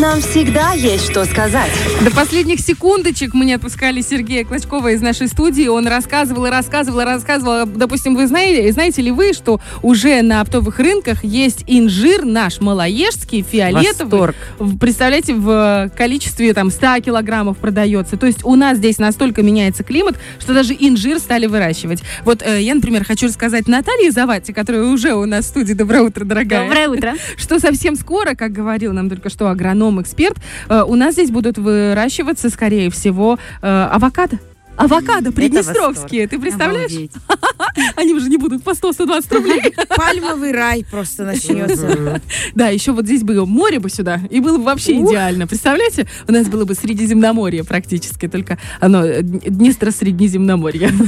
Нам всегда есть что сказать. До последних секундочек мы не отпускали Сергея Клочкова из нашей студии. Он рассказывал и рассказывал и рассказывал. Допустим, вы знаете, знаете ли вы, что уже на оптовых рынках есть инжир наш малоежский, фиолетовый. Восторг. Представляете, в количестве там 100 килограммов продается. То есть у нас здесь настолько меняется климат, что даже инжир стали выращивать. Вот э, я, например, хочу рассказать Наталье Завати, которая уже у нас в студии. Доброе утро, дорогая Доброе утро. что совсем скоро, как говорил нам только что агроном-эксперт, э, у нас здесь будут выращиваться, скорее всего, э, авокадо. Авокадо приднестровские, ты представляешь? Обалдеть. Они уже не будут по 100-120 рублей. Пальмовый рай просто начнется. Да, еще вот здесь было море бы сюда, и было бы вообще идеально. Представляете? У нас было бы Средиземноморье практически, только оно э, Днестро-Средиземноморье.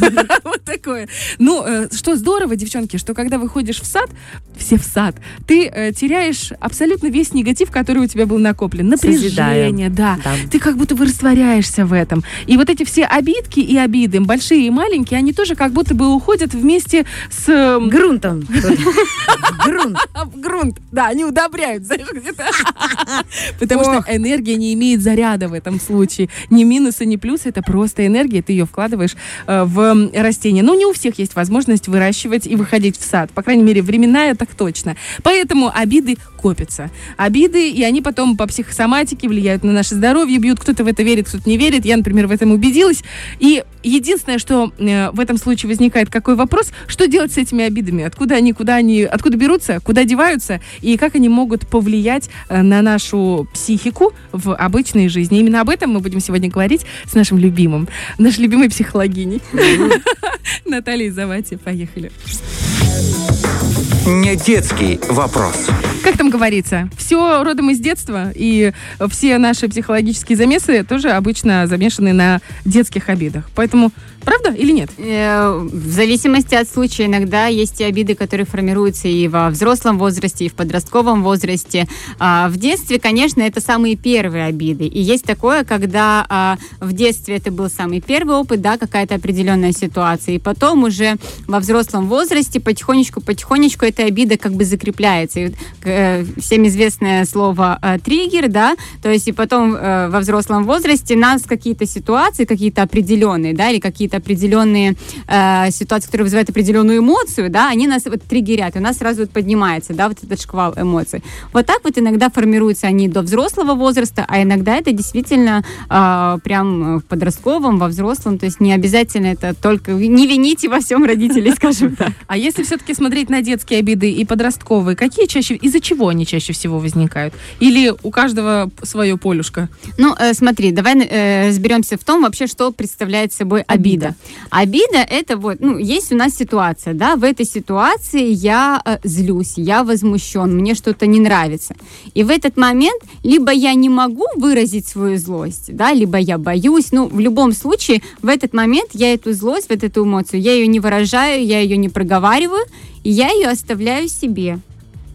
Вот такое. Ну, э, что здорово, девчонки, что когда выходишь в сад, все в сад, ты э, теряешь абсолютно весь негатив, который у тебя был накоплен. Напряжение, да. Да. Ты как будто бы растворяешься в этом. И вот эти все обидки и обиды, большие и маленькие, они тоже как будто бы уходят вместе с... э, Грунтом. Грунт. Да, они удобряют, знаешь, где-то. Потому что энергия не имеет заряда в этом случае. Ни минуса, ни плюса. Это просто энергия. Ты ее вкладываешь э, в м, растение. Но не у всех есть возможность выращивать и выходить в сад. По крайней мере, временная так точно. Поэтому обиды копятся. Обиды, и они потом по психосоматике влияют на наше здоровье, бьют. Кто-то в это верит, кто-то не верит. Я, например, в этом убедилась. И единственное, что э, в этом случае возникает, какой вопрос, что делать с этими обидами? Откуда они, куда они, откуда берутся, куда деваются, и как они могут повлиять э, на нашу психику в обычной жизни. Именно об этом мы будем сегодня говорить с нашим любимым, нашей любимой психологиней. Натальей Завати. Поехали. Не детский вопрос. Как там говорится, все родом из детства, и все наши психологические замесы тоже обычно замешаны на детских обидах. Поэтому, правда или нет? Э, В зависимости от случая иногда есть и обиды, которые формируются и во взрослом возрасте, и в подростковом возрасте. А, В детстве, конечно, это самые первые обиды. И есть такое, когда а, в детстве это был самый первый опыт, да, какая-то определенная ситуация, и потом уже во взрослом возрасте потихонечку-потихонечку эта обида как бы закрепляется. И э, всем известное слово э, триггер, да, то есть и потом во взрослом возрасте нас какие-то ситуации, какие-то определенные, да, или какие-то определенные э, ситуации, которые вызывают определенную эмоцию, да, они нас вот триггерят, и у нас сразу вот поднимается, да, вот этот шквал эмоций. Вот так вот иногда формируются они до взрослого возраста, а иногда это действительно э, прям в подростковом, во взрослом, то есть не обязательно это только, не вините во всем родителей, скажем так. А если все-таки смотреть на детские обиды и подростковые, какие чаще, из-за чего они чаще всего возникают? Или у каждого свое полюшко? Ну, э, смотри, давай э, разберемся в том вообще, что представляет собой обида. Обида это вот, ну, есть у нас ситуация, да, в этой ситуации я э, злюсь, я возмущен, мне что-то не нравится. И в этот момент либо я не могу выразить свою злость, да, либо я боюсь, ну, в любом случае, в этот момент я эту злость, вот эту эмоцию, я ее не выражаю, я ее не проговариваю, и я ее оставляю себе.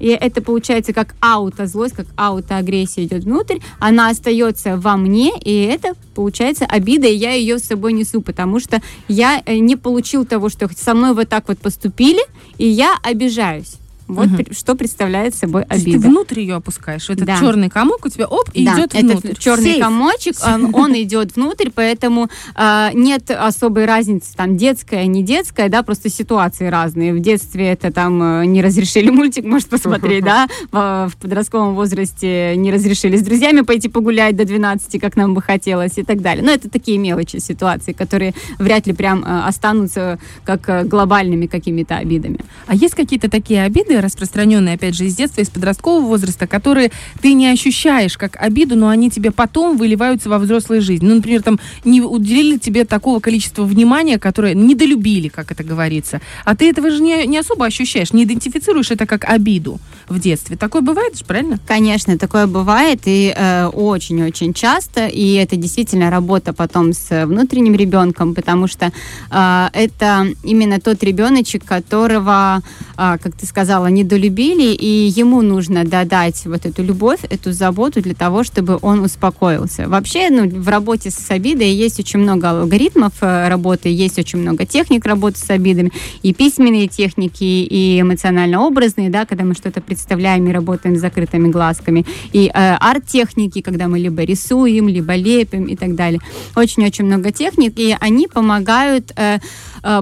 И это получается как аутозлость, как аутоагрессия идет внутрь, она остается во мне, и это получается обида, и я ее с собой несу, потому что я э, не получил того, что со мной вот так вот поступили, и я обижаюсь. Вот при- что представляет собой То есть ты обида. внутрь ее опускаешь. Этот Да. черный комок у тебя оп, и Да, идет этот внутрь. черный Сейф. комочек, он, он идет внутрь, поэтому э, нет особой разницы, там, детская, не детская, да, просто ситуации разные. В детстве это там э, не разрешили мультик, может, посмотреть, да, в, в подростковом возрасте не разрешили с друзьями пойти погулять до 12, как нам бы хотелось, и так далее. Но это такие мелочи ситуации, которые вряд ли прям э, останутся как э, глобальными какими-то обидами. А есть какие-то такие обиды, распространенные, опять же, из детства, из подросткового возраста, которые ты не ощущаешь как обиду, но они тебе потом выливаются во взрослой жизни? Ну, например, там не уделили тебе такого количества внимания, которое недолюбили, как это говорится. А ты этого же не, не особо ощущаешь, не идентифицируешь это как обиду в детстве. Такое бывает же, правильно? Конечно, такое бывает и э, очень-очень часто, и это действительно работа потом с внутренним ребенком, потому что э, это именно тот ребеночек, которого, э, как ты сказала, недолюбили, и ему нужно додать вот эту любовь, эту заботу для того, чтобы он успокоился. Вообще, ну, в работе с обидой есть очень много алгоритмов э, работы, есть очень много техник работы с обидами, и письменные техники, и эмоционально-образные, да, когда мы что-то представляем и работаем с закрытыми глазками, и э, арт-техники, когда мы либо рисуем, либо лепим и так далее. Очень-очень много техник, и они помогают э, э,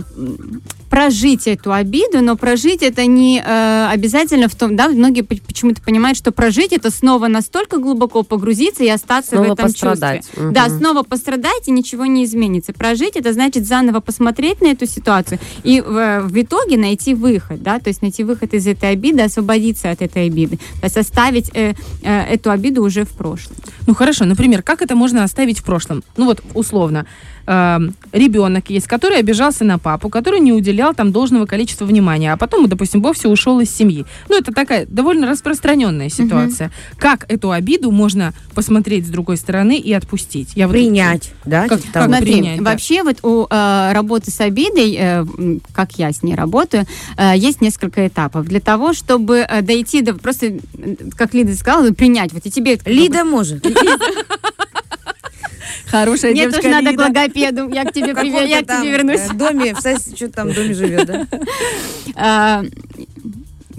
прожить эту обиду, но прожить это не э, обязательно в том, да, многие по- почему-то понимают, что прожить это снова настолько глубоко погрузиться и остаться Снова в этом пострадать. чувстве. Мгм. Да, снова пострадать и ничего не изменится. Прожить это значит заново посмотреть на эту ситуацию и в, в итоге найти выход, да, то есть найти выход из этой обиды, освободиться от этой обиды, то есть оставить э, э, эту обиду уже в прошлом. Ну хорошо, например, как это можно оставить в прошлом? Ну вот условно, эм, ребенок есть, который обижался на папу, который не уделял там должного количества внимания, а потом, допустим, вовсе ушел из семьи. Ну это такая довольно распространенная ситуация. Как эту обиду можно посмотреть с другой стороны и отпустить? Я вот- Принять, да? Как- типа как. Смотри, принять, да. вообще вот у э, работы с обидой, э, как я с ней работаю, э, есть несколько этапов. Для того, чтобы э, дойти до, просто, как Лида сказала, принять. Вот и тебе... Лида может. Хорошая Мне девочка тоже надо к Лида. логопеду. Я к тебе, В привет, я к тебе вернусь. э, доме, в сос- что там в доме живет, да? А,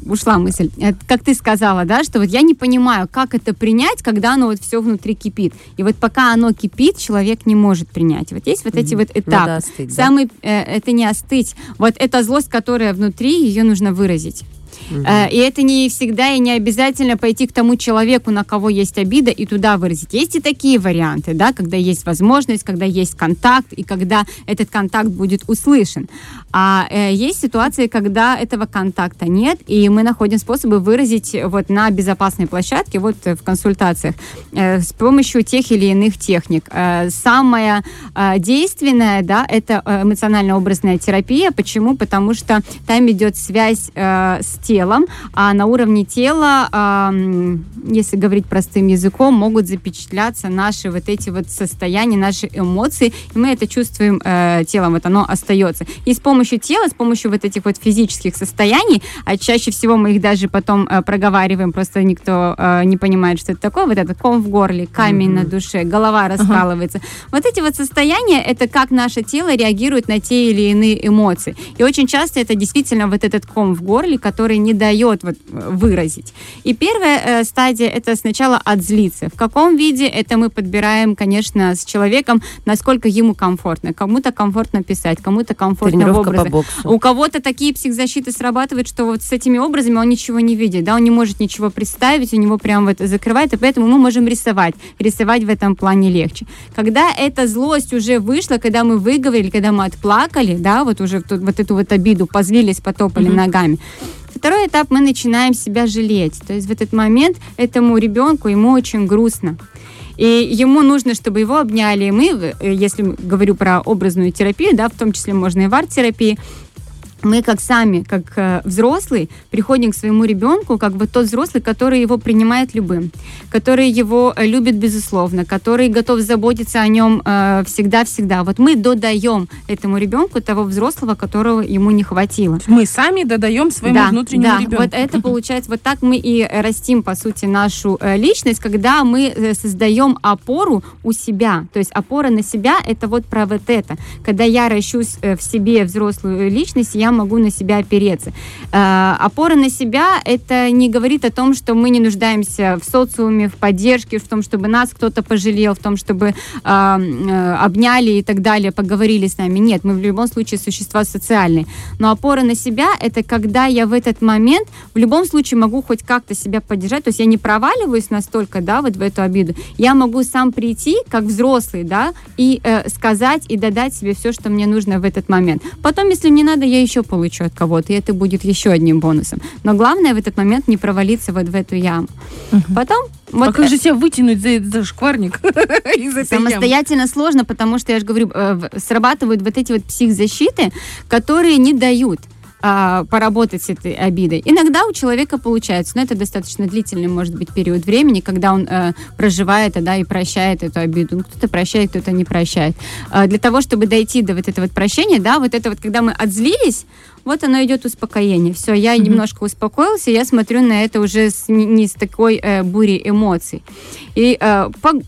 ушла мысль. Э, Как ты сказала, да, что вот я не понимаю, как это принять, когда оно вот все внутри кипит. И вот пока оно кипит, человек не может принять. Вот есть вот эти вот этапы. Надо остыть, да? Самый, э, это не остыть. Вот эта злость, которая внутри, ее нужно выразить. Э, И это не всегда и не обязательно пойти к тому человеку, на кого есть обида, и туда выразить. Есть и такие варианты, да, когда есть возможность, когда есть контакт, и когда этот контакт будет услышан. А э, есть ситуации, когда этого контакта нет, и мы находим способы выразить вот на безопасной площадке, вот в консультациях, э, с помощью тех или иных техник. Самое действенное, да, это эмоционально-образная терапия. Почему? Потому что там идет связь с телом, а на уровне тела, м, если говорить простым языком, могут запечатляться наши вот эти вот состояния, наши эмоции, и мы это чувствуем э, телом, вот оно остается. И с помощью тела, с помощью вот этих вот физических состояний, а чаще всего мы их даже потом э, проговариваем, просто никто э, не понимает, что это такое, вот этот ком в горле, камень на душе, голова раскалывается. Вот эти вот состояния, это как наше тело реагирует на те или иные эмоции. И очень часто это действительно вот этот ком в горле, который не дает вот э, выразить. И первая э, стадия это сначала отзлиться. В каком виде это мы подбираем, конечно, с человеком, насколько ему комфортно. Кому-то комфортно писать, кому-то комфортно Тренировка по образе. боксу. У кого-то такие психзащиты срабатывают, что вот с этими образами он ничего не видит, да, он не может ничего представить, у него прям вот закрывает, и поэтому мы можем рисовать. Рисовать в этом плане легче. Когда эта злость уже вышла, когда мы выговорили, когда мы отплакали, да, вот уже вот эту вот обиду, позлились, потопали ногами, Второй этап мы начинаем себя жалеть. То есть в этот момент этому ребенку ему очень грустно. И ему нужно, чтобы его обняли. И мы, э, если говорю про образную терапию, да, в том числе можно и в арт-терапии, мы как сами, как э, взрослые, приходим к своему ребенку, как вот тот взрослый, который его принимает любым, который его э, любит безусловно, который готов заботиться о нем э, всегда-всегда. Вот мы додаем этому ребенку того взрослого, которого ему не хватило. Мы сами додаем своему да, внутреннему да, ребенку. вот это получается, вот так мы и э, растим, по сути, нашу э, личность, когда мы э, создаем опору у себя. То есть опора на себя — это вот про вот это. Когда я ращусь э, в себе взрослую личность, я могу на себя опереться. Э, опора на себя — это не говорит о том, что мы не нуждаемся в социуме, в поддержке, в том, чтобы нас кто-то пожалел, в том, чтобы э, э, обняли и так далее, поговорили с нами. Нет, мы в любом случае существа социальные. Но опора на себя — это когда я в этот момент в любом случае могу хоть как-то себя поддержать. То есть я не проваливаюсь настолько, да, вот в эту обиду. Я могу сам прийти, как взрослый, да, и э, сказать и додать себе все, что мне нужно в этот момент. Потом, если мне надо, я еще получу от кого-то, и это будет еще одним бонусом. Но главное в этот момент не провалиться вот в эту яму. Потом вот а как же себя вытянуть за, за шкварник из этой ямы? Самостоятельно сложно, потому что, я же говорю, э, срабатывают вот эти вот психзащиты, которые не дают а, поработать с этой обидой. Иногда у человека получается, но это достаточно длительный, может быть, период времени, когда он э, проживает да, и прощает эту обиду. Ну, кто-то прощает, кто-то не прощает. А, для того, чтобы дойти до вот этого вот прощения, да, вот это вот, когда мы отзлились, вот оно идет успокоение. Все, я немножко успокоился, я смотрю на это уже с, не, не с такой э, бурей эмоций. И э, по-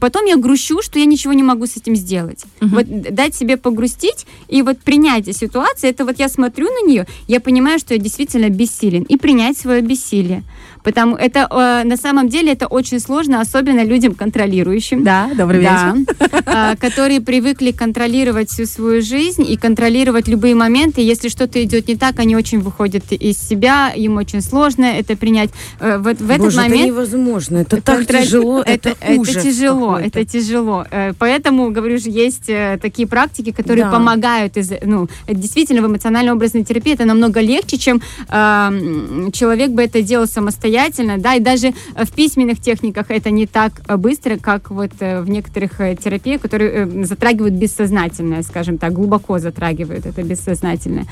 потом я грущу, что я ничего не могу с этим сделать. Вот дать себе погрустить и вот принятие ситуации, это вот я смотрю на нее, я понимаю, что я действительно бессилен, и принять свое бессилие. Потому это э, на самом деле это очень сложно, особенно людям контролирующим. Да, добрый Да, вечер. а, которые привыкли контролировать всю свою жизнь и контролировать любые моменты. Если что-то идет не так, они очень выходят из себя, им очень сложно это принять. Э, Вот в этот Боже, это момент невозможно. Это так тяжело, это, ужас это тяжело, это тяжело. Поэтому, говорю же, есть э, такие практики, которые Да. помогают. Из, ну, действительно, в эмоционально-образной терапии это намного легче, чем э, человек бы это делал самостоятельно, да, и даже в письменных техниках это не так быстро, как вот э, в некоторых терапиях, которые затрагивают бессознательное, скажем так, глубоко затрагивают это бессознательное.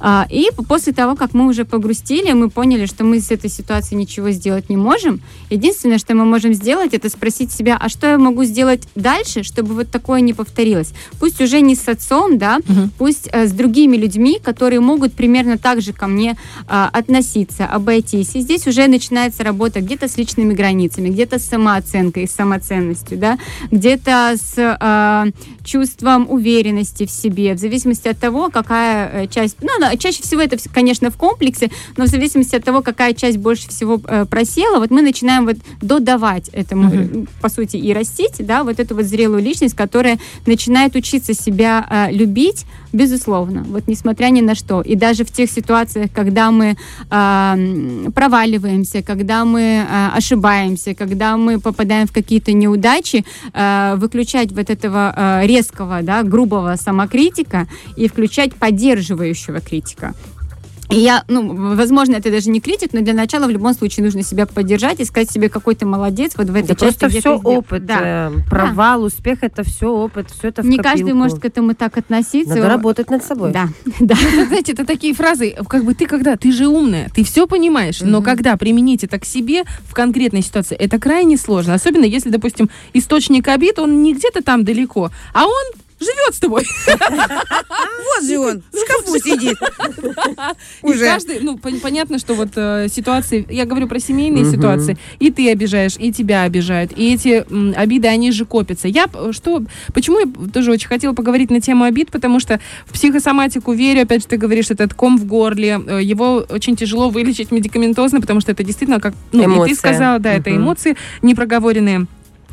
А, И после того, как мы уже погрустили, мы поняли, что мы с этой ситуацией ничего сделать не можем. Единственное, что мы можем сделать, это спросить себя, а что я могу сделать дальше, чтобы вот такое не повторилось. Пусть уже не с отцом, да, пусть э, с другими людьми, которые могут примерно так же ко мне а, относиться, обойтись. И здесь уже начинается работа где-то с личными границами, где-то с самооценкой, с самоценностью, да, где-то с а, чувством уверенности в себе, в зависимости от того, какая э, часть, ну, чаще всего это, конечно, в комплексе, но в зависимости от того, какая часть больше всего э, просела, вот мы начинаем вот додавать этому, э, по сути, и растить, да, вот эту вот зрелую личность, которая начинает учиться себя э, любить, безусловно, вот несмотря ни на что. И даже в тех ситуациях, когда мы а, проваливаемся, когда мы а, ошибаемся, когда мы попадаем в какие-то неудачи, выключать вот этого резкого, да, грубого самокритика и включать поддерживающего критика. И я, ну, возможно, это даже не критик, но для начала в любом случае нужно себя поддержать и сказать себе, какой ты молодец вот в этой Это части, просто все опыт. Да. э, Провал, успех, это все опыт, все это в Не каждый копилку. может к этому так относиться. Надо работать над собой. Да, да. Это, знаете, это такие фразы, как бы ты когда, ты же умная, ты все понимаешь, но когда применить это к себе в конкретной ситуации, это крайне сложно. Особенно если, допустим, источник обид, он не где-то там далеко, а он живет с тобой. Вот же он, в шкафу сидит. Уже. каждый, ну, пон- понятно, что вот э, ситуации, я говорю про семейные ситуации, и ты обижаешь, и тебя обижают, и эти обиды, они же копятся. Я что, почему я тоже очень хотела поговорить на тему обид, потому что в психосоматику верю, опять же, ты говоришь, этот ком в горле, э, его очень тяжело вылечить медикаментозно, потому что это действительно, как, ну, и ты сказала, да, это эмоции непроговоренные.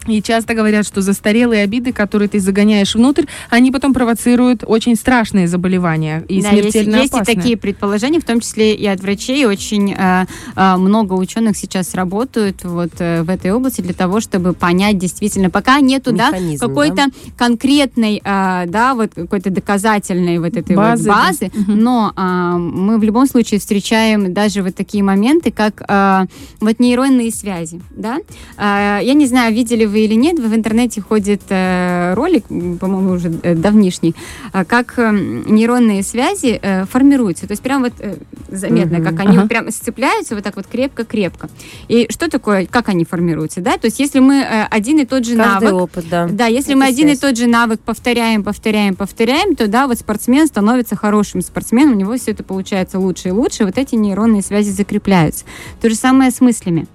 И часто говорят, что застарелые обиды, которые ты загоняешь внутрь, они потом провоцируют очень страшные заболевания и Да, есть, смертельно есть и опасные. такие предположения, в том числе и от врачей. Очень э, э, много ученых сейчас работают вот э, в этой области для того, чтобы понять действительно, пока нету да, какой-то конкретной, э, да, вот какой-то доказательной вот этой Базы, вот да. базы, Мгм. но а, мы в любом случае встречаем даже вот такие моменты, как а, вот нейронные связи, да. А, я не знаю, видели вы или нет, в интернете ходит э, ролик, по-моему, уже э, давнишний, а, как э, нейронные связи э, формируются. То есть прям вот э, заметно, Мгм. как они Ага. прям сцепляются вот так вот крепко-крепко. И что такое, как они формируются, да? То есть если мы э, один и тот же Каждый навык опыт, да. да, если Это мы один и связь. тот же навык повторяем, повторяем, повторяем, то да, вот спортсмен становится хорошим спортсменом, у него все это получается лучше и лучше, вот эти нейронные связи закрепляются. То же самое с мыслями.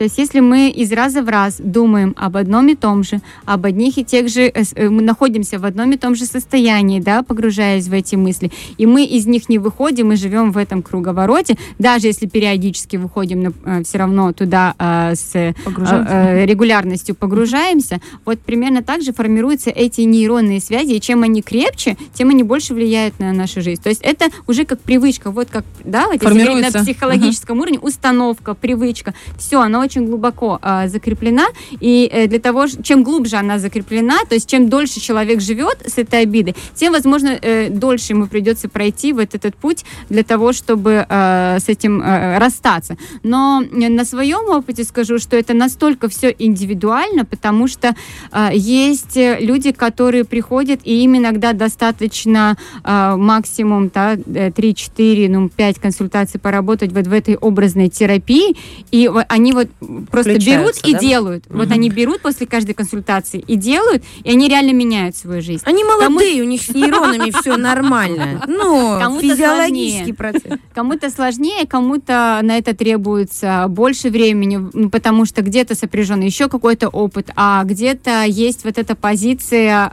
То есть, если мы из раза в раз думаем об одном и том же, об одних и тех же, э, э, мы находимся в одном и том же состоянии, да, погружаясь в эти мысли, и мы из них не выходим, мы живем в этом круговороте, даже если периодически выходим, все равно туда э, с э, э, регулярностью погружаемся, вот примерно так же формируются эти нейронные связи, и чем они крепче, тем они больше влияют на нашу жизнь. То есть это уже как привычка, вот как, да, вот если на психологическом уровне, установка, привычка, все, она очень глубоко э, закреплена, и э, для того, чем глубже она закреплена, то есть чем дольше человек живет с этой обидой, тем, возможно, э, дольше ему придется пройти вот этот путь для того, чтобы э, с этим э, расстаться. Но э, на своем опыте скажу, что это настолько все индивидуально, потому что э, есть э, люди, которые приходят, и им иногда достаточно э, максимум да, э, 3-4, ну, 5 консультаций поработать вот в этой образной терапии, и они вот просто берут и да? делают. Вот Мгм. они берут после каждой консультации и делают, и они реально меняют свою жизнь. Они молодые, у них с нейронами все нормально. Ну, физиологический процесс. Кому-то сложнее, кому-то на это требуется больше времени, ну, потому что где-то сопряжен еще какой-то опыт, а где-то есть вот эта позиция.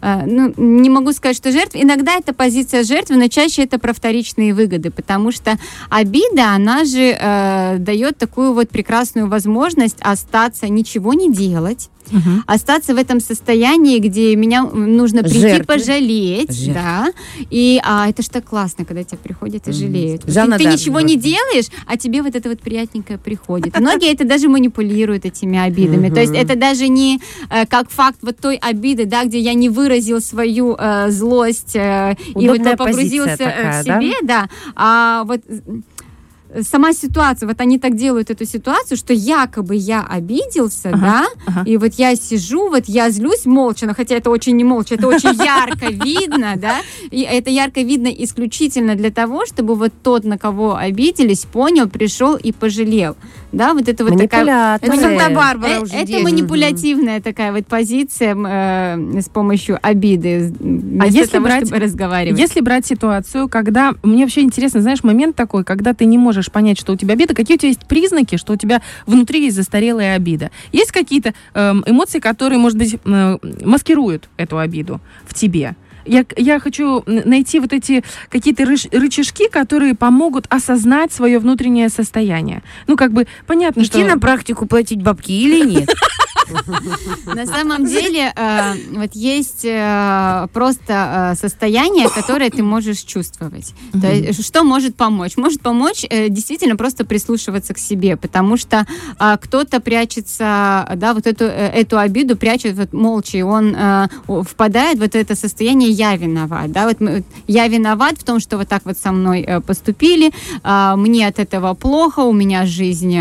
Э, ну, не могу сказать, что жертв. Иногда это позиция жертвы, но чаще это про вторичные выгоды, потому что обида, она же э, дает такую вот прекрасную возможность остаться, ничего не делать, Мгм. остаться в этом состоянии, где меня нужно прийти Жертвы. пожалеть, Жертвы. да, и а, это ж так классно, когда тебя приходят и жалеют. Жанна ты, ты ничего не просто. делаешь, а тебе вот это вот приятненькое приходит. Многие это даже манипулируют этими обидами. То есть это даже не э, как факт вот той обиды, да, где я не выразил свою э, злость э, и вот погрузился такая, в себе, да, а вот сама ситуация, вот они так делают эту ситуацию, что якобы я обиделся, Ага, да, ага. и вот я сижу, вот я злюсь молча, но хотя это очень не молча, это очень ярко видно, да, и это ярко видно исключительно для того, чтобы вот тот, на кого обиделись, понял, пришел и пожалел, да, вот это вот такая... Это Санта-Барбара Санта-Барбара уже Это манипулятивная такая вот позиция э, с помощью обиды, вместо А если того, брать- чтобы разговаривать. Если брать ситуацию, когда... Мне вообще интересно, знаешь, момент такой, когда ты не можешь понять, что у тебя обида, какие у тебя есть признаки, что у тебя внутри есть застарелая обида? Есть какие-то эм, эмоции, которые, может быть, э, маскируют эту обиду в тебе? Я, я хочу найти вот эти какие-то рыш- рычажки, которые помогут осознать свое внутреннее состояние. Ну, как бы понятно, Идти что... на практику платить бабки или нет? На самом деле, э, вот есть э, просто э, состояние, которое ты можешь чувствовать. То есть, что может помочь? Может помочь действительно просто прислушиваться к себе, потому что э, кто-то прячется, да, вот эту, эту обиду прячет вот молча, и он впадает в вот это состояние «я виноват». Да? Вот я виноват в том, что вот так вот со мной поступили, а, мне от этого плохо, у меня жизнь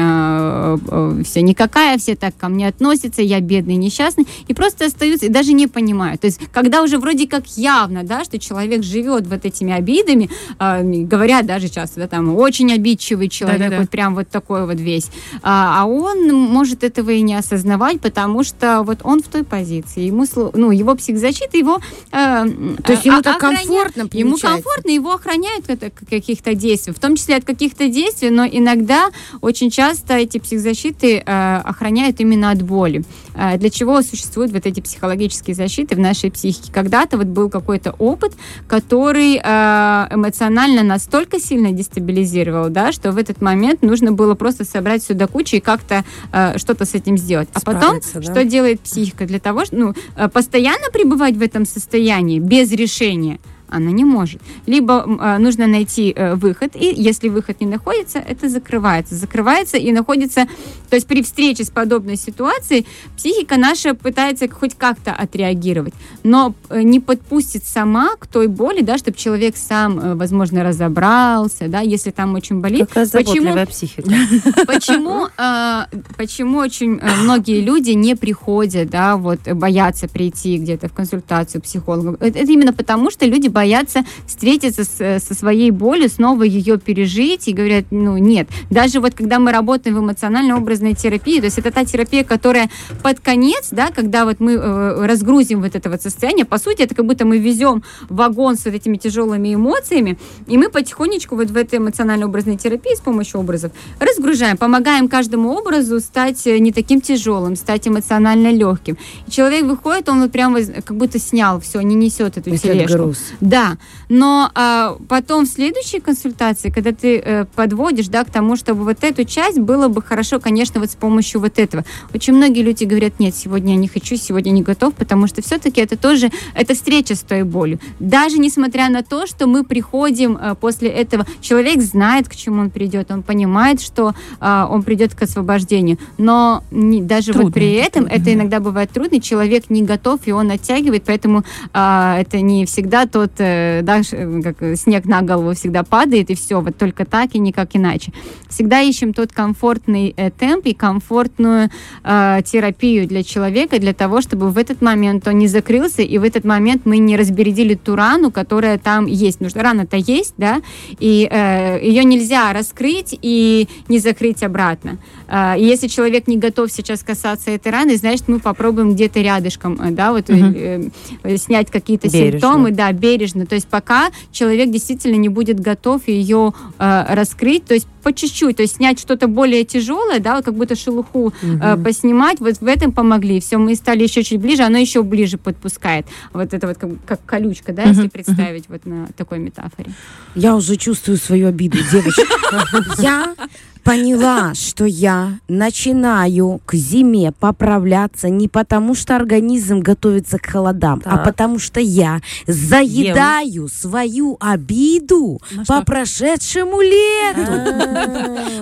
вся никакая, все так ко мне относятся, я бедный, несчастный, и просто остаются, и даже не понимают. То есть, когда уже вроде как явно, да, что человек живет вот этими обидами, э, говорят даже часто, да, там, очень обидчивый человек, Да-да-да. вот прям вот такой вот весь, а, а он может этого и не осознавать, потому что вот он в той позиции, ему, ну, его психзащита, его... э, То есть ему а- так комфортно Ему получается? комфортно, его охраняют от каких-то действий, в том числе от каких-то действий, но иногда очень часто эти психзащиты э, охраняют именно от боли. Э, для чего существуют вот эти психологические защиты в нашей психике? Когда-то вот был какой-то опыт, который э, эмоционально настолько сильно дестабилизировал, да, что в этот момент нужно было просто собрать все до кучи и как-то э, что-то с этим сделать. А потом, да. что делает психика для того, чтобы ну, э, постоянно пребывать в этом состоянии без решения? Она не может. Либо э, нужно найти э, выход, и если выход не находится, это закрывается. Закрывается и находится... То есть при встрече с подобной ситуацией психика наша пытается хоть как-то отреагировать, но э, не подпустит сама к той боли, да, чтобы человек сам, э, возможно, разобрался, да, если там очень болит. Какая Почему психика. Почему, э, почему очень э, многие люди не приходят, да, вот боятся прийти где-то в консультацию психологу? Это, это именно потому, что люди боятся встретиться с- э, со своей болью, снова ее пережить и говорят, ну нет. Даже вот когда мы работаем в эмоционально-образной терапии, то есть это та терапия, которая под конец, да, когда вот мы э, разгрузим вот это вот состояние, по сути, это как будто мы везем вагон с вот этими тяжелыми эмоциями, и мы потихонечку вот в этой эмоционально-образной терапии с помощью образов разгружаем, помогаем каждому образу стать э, не таким тяжелым, стать эмоционально легким. И человек выходит, он вот прям как будто снял все, не несет эту Если тележку. груз. Да, но а, потом в следующей консультации, когда ты э, подводишь, да, к тому, чтобы вот эту часть было бы хорошо, конечно, вот с помощью вот этого. Очень многие люди говорят, нет, сегодня я не хочу, сегодня не готов, потому что все-таки это тоже, это встреча с той болью. Даже несмотря на то, что мы приходим э, после этого, человек знает, к чему он придет, он понимает, что а, он придет к освобождению, но не- даже Трудно вот при это, этом трудно. это иногда бывает трудно, человек не готов, и он оттягивает, поэтому а, это не всегда тот э, да, ш- э, как э, снег на голову всегда падает, и все, вот только так и никак иначе. Всегда ищем тот комфортный э, темп и комфортную э, терапию для человека, для того, чтобы в этот момент он не закрылся, и в этот момент мы не разбередили ту рану, которая там есть. Потому что рана-то есть, да, и э, ее нельзя раскрыть и не закрыть обратно. Э, и если человек не готов сейчас касаться этой раны, значит, мы попробуем где-то рядышком, э, да, вот э, э, снять какие-то симптомы, да, бережно. То есть пока человек действительно не будет готов ее э, раскрыть, то есть по чуть-чуть, то есть снять что-то более тяжелое, да, как будто шелуху э, поснимать, вот в этом помогли. Все, мы стали еще чуть ближе, оно еще ближе подпускает. Вот это вот как, как колючка, да, если представить вот на такой метафоре. Я уже чувствую свою обиду, девочка. Я поняла, что я начинаю к зиме поправляться не потому, что организм готовится к холодам, а Так. потому что я заедаю свою обиду по прошедшему лету.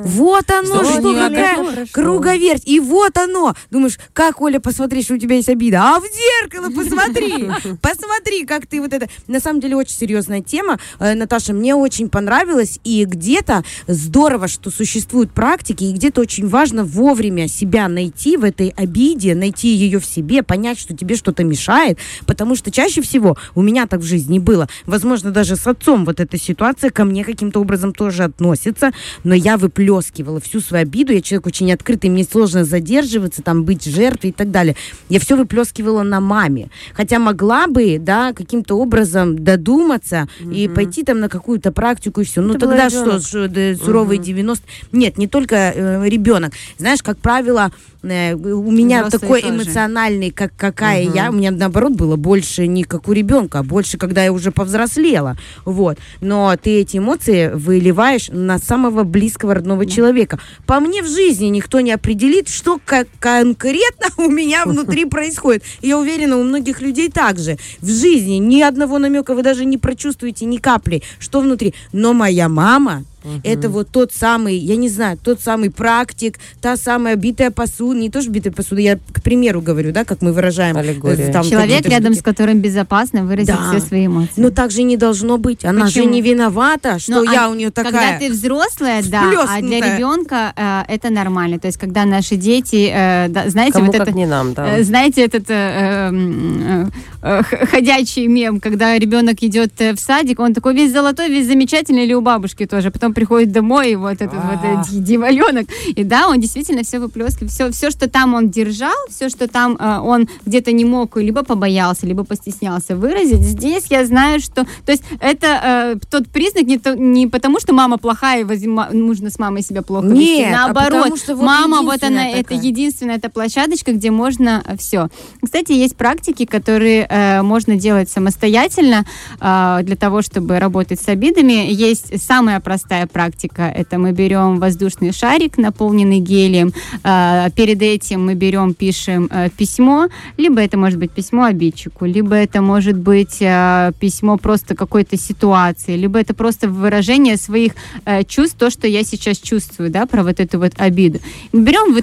Вот оно, Что какая круговерть. И вот оно. Думаешь, как, Оля, посмотри, что у тебя есть обида. А в зеркало посмотри. Посмотри, как ты вот это... На самом деле очень серьезная тема. Э, Наташа, мне очень понравилось. И где-то здорово, что существуют практики, и где-то очень важно вовремя себя найти в этой обиде, найти ее в себе, понять, что тебе что-то мешает. Потому что чаще всего у меня так в жизни было. Возможно, даже с отцом вот эта ситуация ко мне каким-то образом тоже относится. Но я выплескивала всю свою обиду. Я человек очень открытый, мне сложно задерживаться, там, быть жертвой и так далее. Я все выплескивала на маме. Хотя могла бы, да, каким-то образом додуматься и пойти там на какую-то практику и все. Ну, тогда что, ребенок. что, да, суровые 90... Нет, не только э, ребенок. Знаешь, как правило, э, у меня Взрослые такой тоже. эмоциональный, как какая я, у меня наоборот было больше не как у ребенка, а больше, когда я уже повзрослела. Вот. Но ты эти эмоции выливаешь на самого близкого родного человека. По мне в жизни никто не определит, что ко- конкретно у меня внутри происходит. Я уверена, у многих людей также. В жизни ни одного намека вы даже не прочувствуете ни капли, что внутри. Но моя мама, это вот тот самый, я не знаю, тот самый практик, та самая битая посуда, не то что битая посуда, я к примеру говорю, да, как мы выражаем. э, Аллегория. там Человек, рядом с которым безопасно выразить Да. все свои эмоции. Но так же не должно быть. Она же Почему? не виновата, что Ну, я а у нее Когда такая. ты взрослая, да, а для ребенка э, это нормально. То есть, когда наши дети, э, да, знаете, Кому вот как это, не нам, да. э, знаете, этот э, м, э, э, ходячий мем, когда ребенок идет э, в садик, он такой весь золотой, весь замечательный, или у бабушки тоже. Потом приходит домой, и вот этот вот А. этот дьяволенок. И да, он действительно все выплескивает. Все, все, что там он держал, все, что там э, он где-то не мог, либо побоялся, либо постеснялся выразить. Здесь я знаю, что... То есть это э, тот признак не, то- не потому, что мама плохая, и возьма- нужно с мамой себя плохо вести. Нет, а Наоборот, потому что вот мама вот она, единственная это такая. единственная эта площадочка, где можно все. Кстати, есть практики, которые э, можно делать самостоятельно э, для того, чтобы работать с обидами. Есть самая простая практика. Это мы берем воздушный шарик, наполненный гелием. Э, перед этим мы берем, пишем э, письмо. Либо это может быть письмо обидчику, либо это может быть э, письмо просто какой-то ситуации, либо это просто выражение своих э, чувств, то, что я сейчас чувствую, да, про вот эту вот обиду. Берем,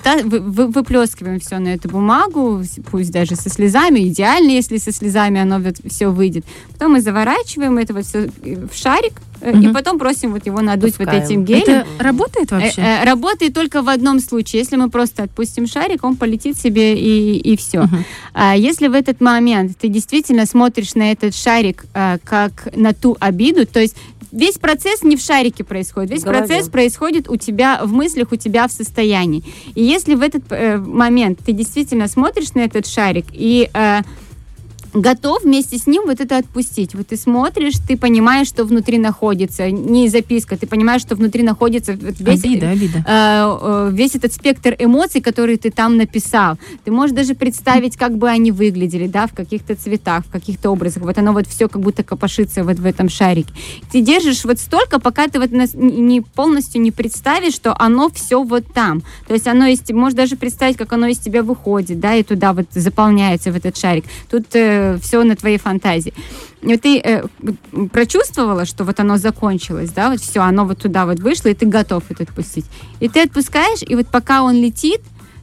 выплескиваем все на эту бумагу, пусть даже со слезами, идеально, если со слезами оно все выйдет. Потом мы заворачиваем это вот все в шарик, и потом просим вот его надуть вот Пускаем. этим гелем. Это работает вообще? Э, э, Работает только в одном случае. Если мы просто отпустим шарик, он полетит себе и, и все. А если в этот момент ты действительно смотришь на этот шарик э, как на ту обиду, то есть весь процесс не в шарике происходит, весь голове. процесс происходит у тебя в мыслях, у тебя в состоянии. И если в этот э, момент ты действительно смотришь на этот шарик и э, готов вместе с ним вот это отпустить. Вот ты смотришь, ты понимаешь, что внутри находится, не записка, ты понимаешь, что внутри находится весь, Обида, обида. э, э, весь этот спектр эмоций, которые ты там написал. Ты можешь даже представить, как бы они выглядели, да, в каких-то цветах, в каких-то образах. Вот оно вот все как будто копошится вот в этом шарике. Ты держишь вот столько, пока ты вот не полностью не представишь, что оно все вот там. То есть оно из, можешь даже представить, как оно из тебя выходит, да, и туда вот заполняется в этот шарик. Тут все на твоей фантазии. И ты э, прочувствовала, что вот оно закончилось, да, вот все, оно вот туда вот вышло, и ты готов это отпустить. И ты отпускаешь, и вот пока он летит,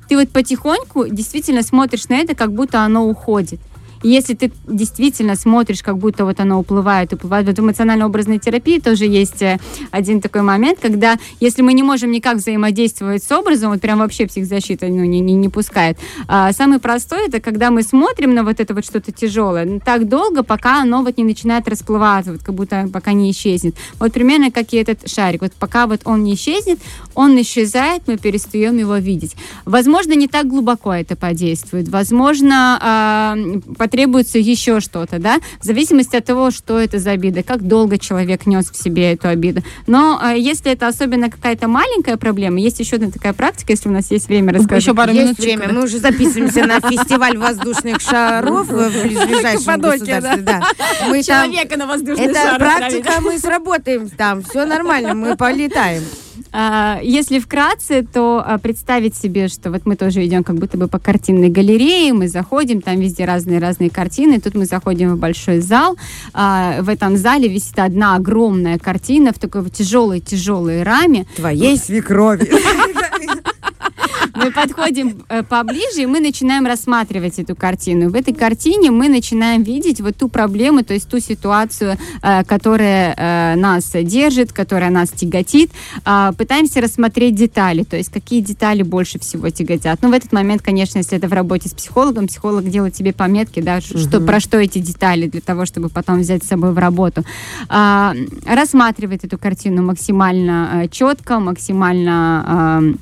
ты вот потихоньку действительно смотришь на это, как будто оно уходит. Если ты действительно смотришь, как будто вот оно уплывает, уплывает, вот в эмоционально-образной терапии тоже есть э, один такой момент, когда если мы не можем никак взаимодействовать с образом, вот прям вообще психзащита ну, не, не, не пускает. А, самый простой это когда мы смотрим на вот это вот что-то тяжелое ну, так долго, пока оно вот не начинает расплываться, вот как будто пока не исчезнет. Вот примерно как и этот шарик. Вот пока вот он не исчезнет, он исчезает, мы перестаем его видеть. Возможно, не так глубоко это подействует. Возможно, э, потребуется еще что-то, да, в зависимости от того, что это за обида, как долго человек нес в себе эту обиду. Но э, если это особенно какая-то маленькая проблема, есть еще одна такая практика, если у нас есть время рассказать. Еще пару минут. время. Мы уже записываемся на фестиваль воздушных шаров в ближайшем государстве. Да. Мы там... на воздушный Это практика, мы сработаем там, все нормально, мы полетаем. А, Если вкратце, то а, представить себе, что вот мы тоже идем как будто бы по картинной галерее, мы заходим, там везде разные-разные картины, тут мы заходим в большой зал, А, в этом зале висит одна огромная картина в такой тяжелой-тяжелой раме, Твоей свекрови. мы подходим э, поближе, и мы начинаем рассматривать эту картину. В этой картине мы начинаем видеть вот ту проблему, то есть ту ситуацию, э, которая э, нас держит, которая нас тяготит. А, Пытаемся рассмотреть детали, то есть какие детали больше всего тяготят. Ну, в этот момент, конечно, если это в работе с психологом, психолог делает тебе пометки, да, ш- что, про что эти детали, для того, чтобы потом взять с собой в работу. А, Рассматривает эту картину максимально четко, максимально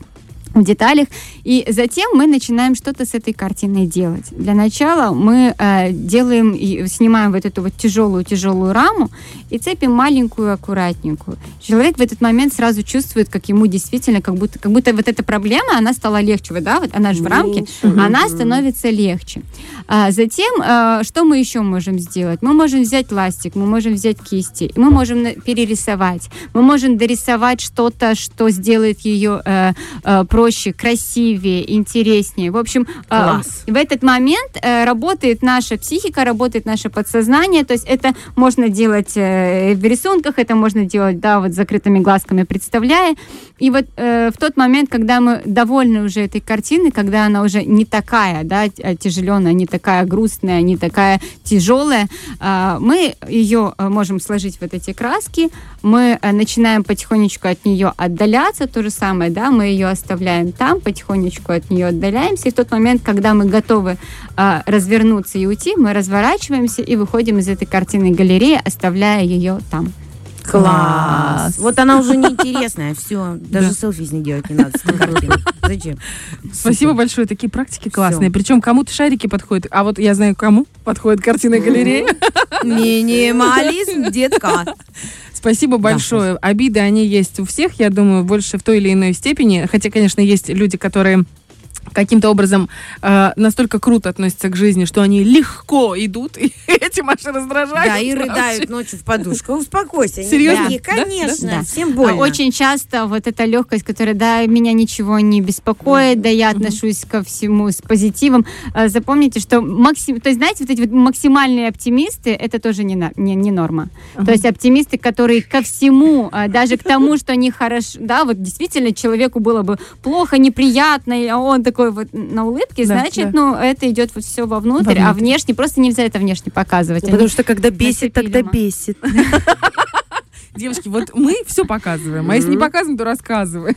в деталях. И затем мы начинаем что-то с этой картиной делать. Для начала мы э, делаем, снимаем вот эту вот тяжелую-тяжелую раму и цепим маленькую, аккуратненькую. Человек в этот момент сразу чувствует, как ему действительно, как будто, как будто вот эта проблема, она стала легче, вот, да, вот она же в рамке, она становится легче. А затем, э, что мы еще можем сделать? Мы можем взять ластик, мы можем взять кисти, мы можем перерисовать, мы можем дорисовать что-то, что сделает ее э, э, проще, красивее, интереснее. В общем, э, Класс. в этот момент э, работает наша психика, работает наше подсознание, то есть это можно делать э, в рисунках, это можно делать, да, вот с закрытыми глазками представляя. И вот в тот момент, когда мы довольны уже этой картиной, когда она уже не такая, да, тяжеленная, не такая грустная, не такая тяжелая, а, мы ее можем сложить вот эти краски, мы начинаем потихонечку от нее отдаляться, то же самое, да, мы ее оставляем там, потихонечку от нее отдаляемся, и в тот момент, когда мы готовы а, развернуться и уйти, мы разворачиваемся и выходим из этой картины галереи, оставляя ее там. Класс. Вот она уже неинтересная, все. Даже селфи с ней делать не надо. Зачем? Спасибо большое, такие практики классные. Причем кому-то шарики подходят, а вот я знаю, кому подходит картина галереи. Минимализм, детка. Спасибо большое. Обиды, они есть у всех, я думаю, больше в той или иной степени. Хотя, конечно, есть люди, которые каким-то образом э, настолько круто относятся к жизни, что они легко идут, и этим аж раздражают. Да, и рыдают ночью в подушку. Успокойся. Серьезно? Да? Конечно, Да. всем А больно. Очень часто вот эта легкость, которая, да, меня ничего не беспокоит, да, я отношусь ко всему с позитивом. А, Запомните, что максим, то есть, знаете, вот эти вот максимальные оптимисты, это тоже не, на- не, не норма. То есть оптимисты, которые ко всему, а, даже к тому, что они хорошо, да, вот действительно человеку было бы плохо, неприятно, а он такой вот на улыбке, Да, значит, да. ну, это идет вот все вовнутрь, а Вовнутрь. внешне, просто нельзя это внешне показывать. Они- Потому что когда бесит, тогда бесит. Девочки, вот мы все показываем, а если не показываем, то рассказываем.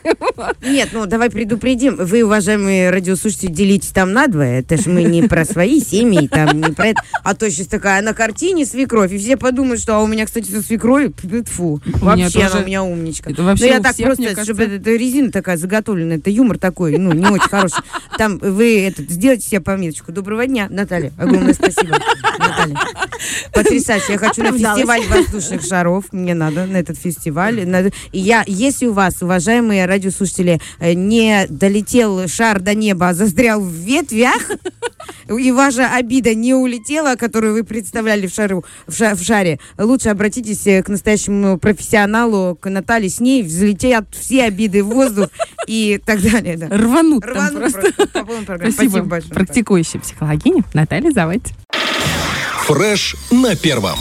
Нет, ну давай предупредим. Вы, уважаемые радиослушатели, делитесь там надвое. Это ж мы не про свои семьи, там не про это. А то сейчас такая на картине свекровь, и все подумают, что а у меня, кстати, со свекровью, фу, вообще она у меня умничка. Это вообще Ну, я так всех, просто, чтобы это, резина такая заготовленная, это юмор такой, ну, не очень хороший. Там вы это, сделайте себе пометочку. Доброго дня, Наталья. Огромное спасибо, Наталья. Потрясающе. Я хочу на фестиваль воздушных шаров. Мне надо на этот фестиваль. И я, если у вас, уважаемые радиослушатели, э, не долетел шар до неба, а застрял в ветвях, и ваша обида не улетела, которую вы представляли в, шару, в, ша- в шаре, лучше обратитесь э, к настоящему профессионалу, к Наталье. С ней взлетят все обиды в воздух и так далее. Да. Рванут там Рвану просто. просто по. Спасибо. Спасибо большое. Практикующая психологиня Наталья Завадь. Фреш на первом.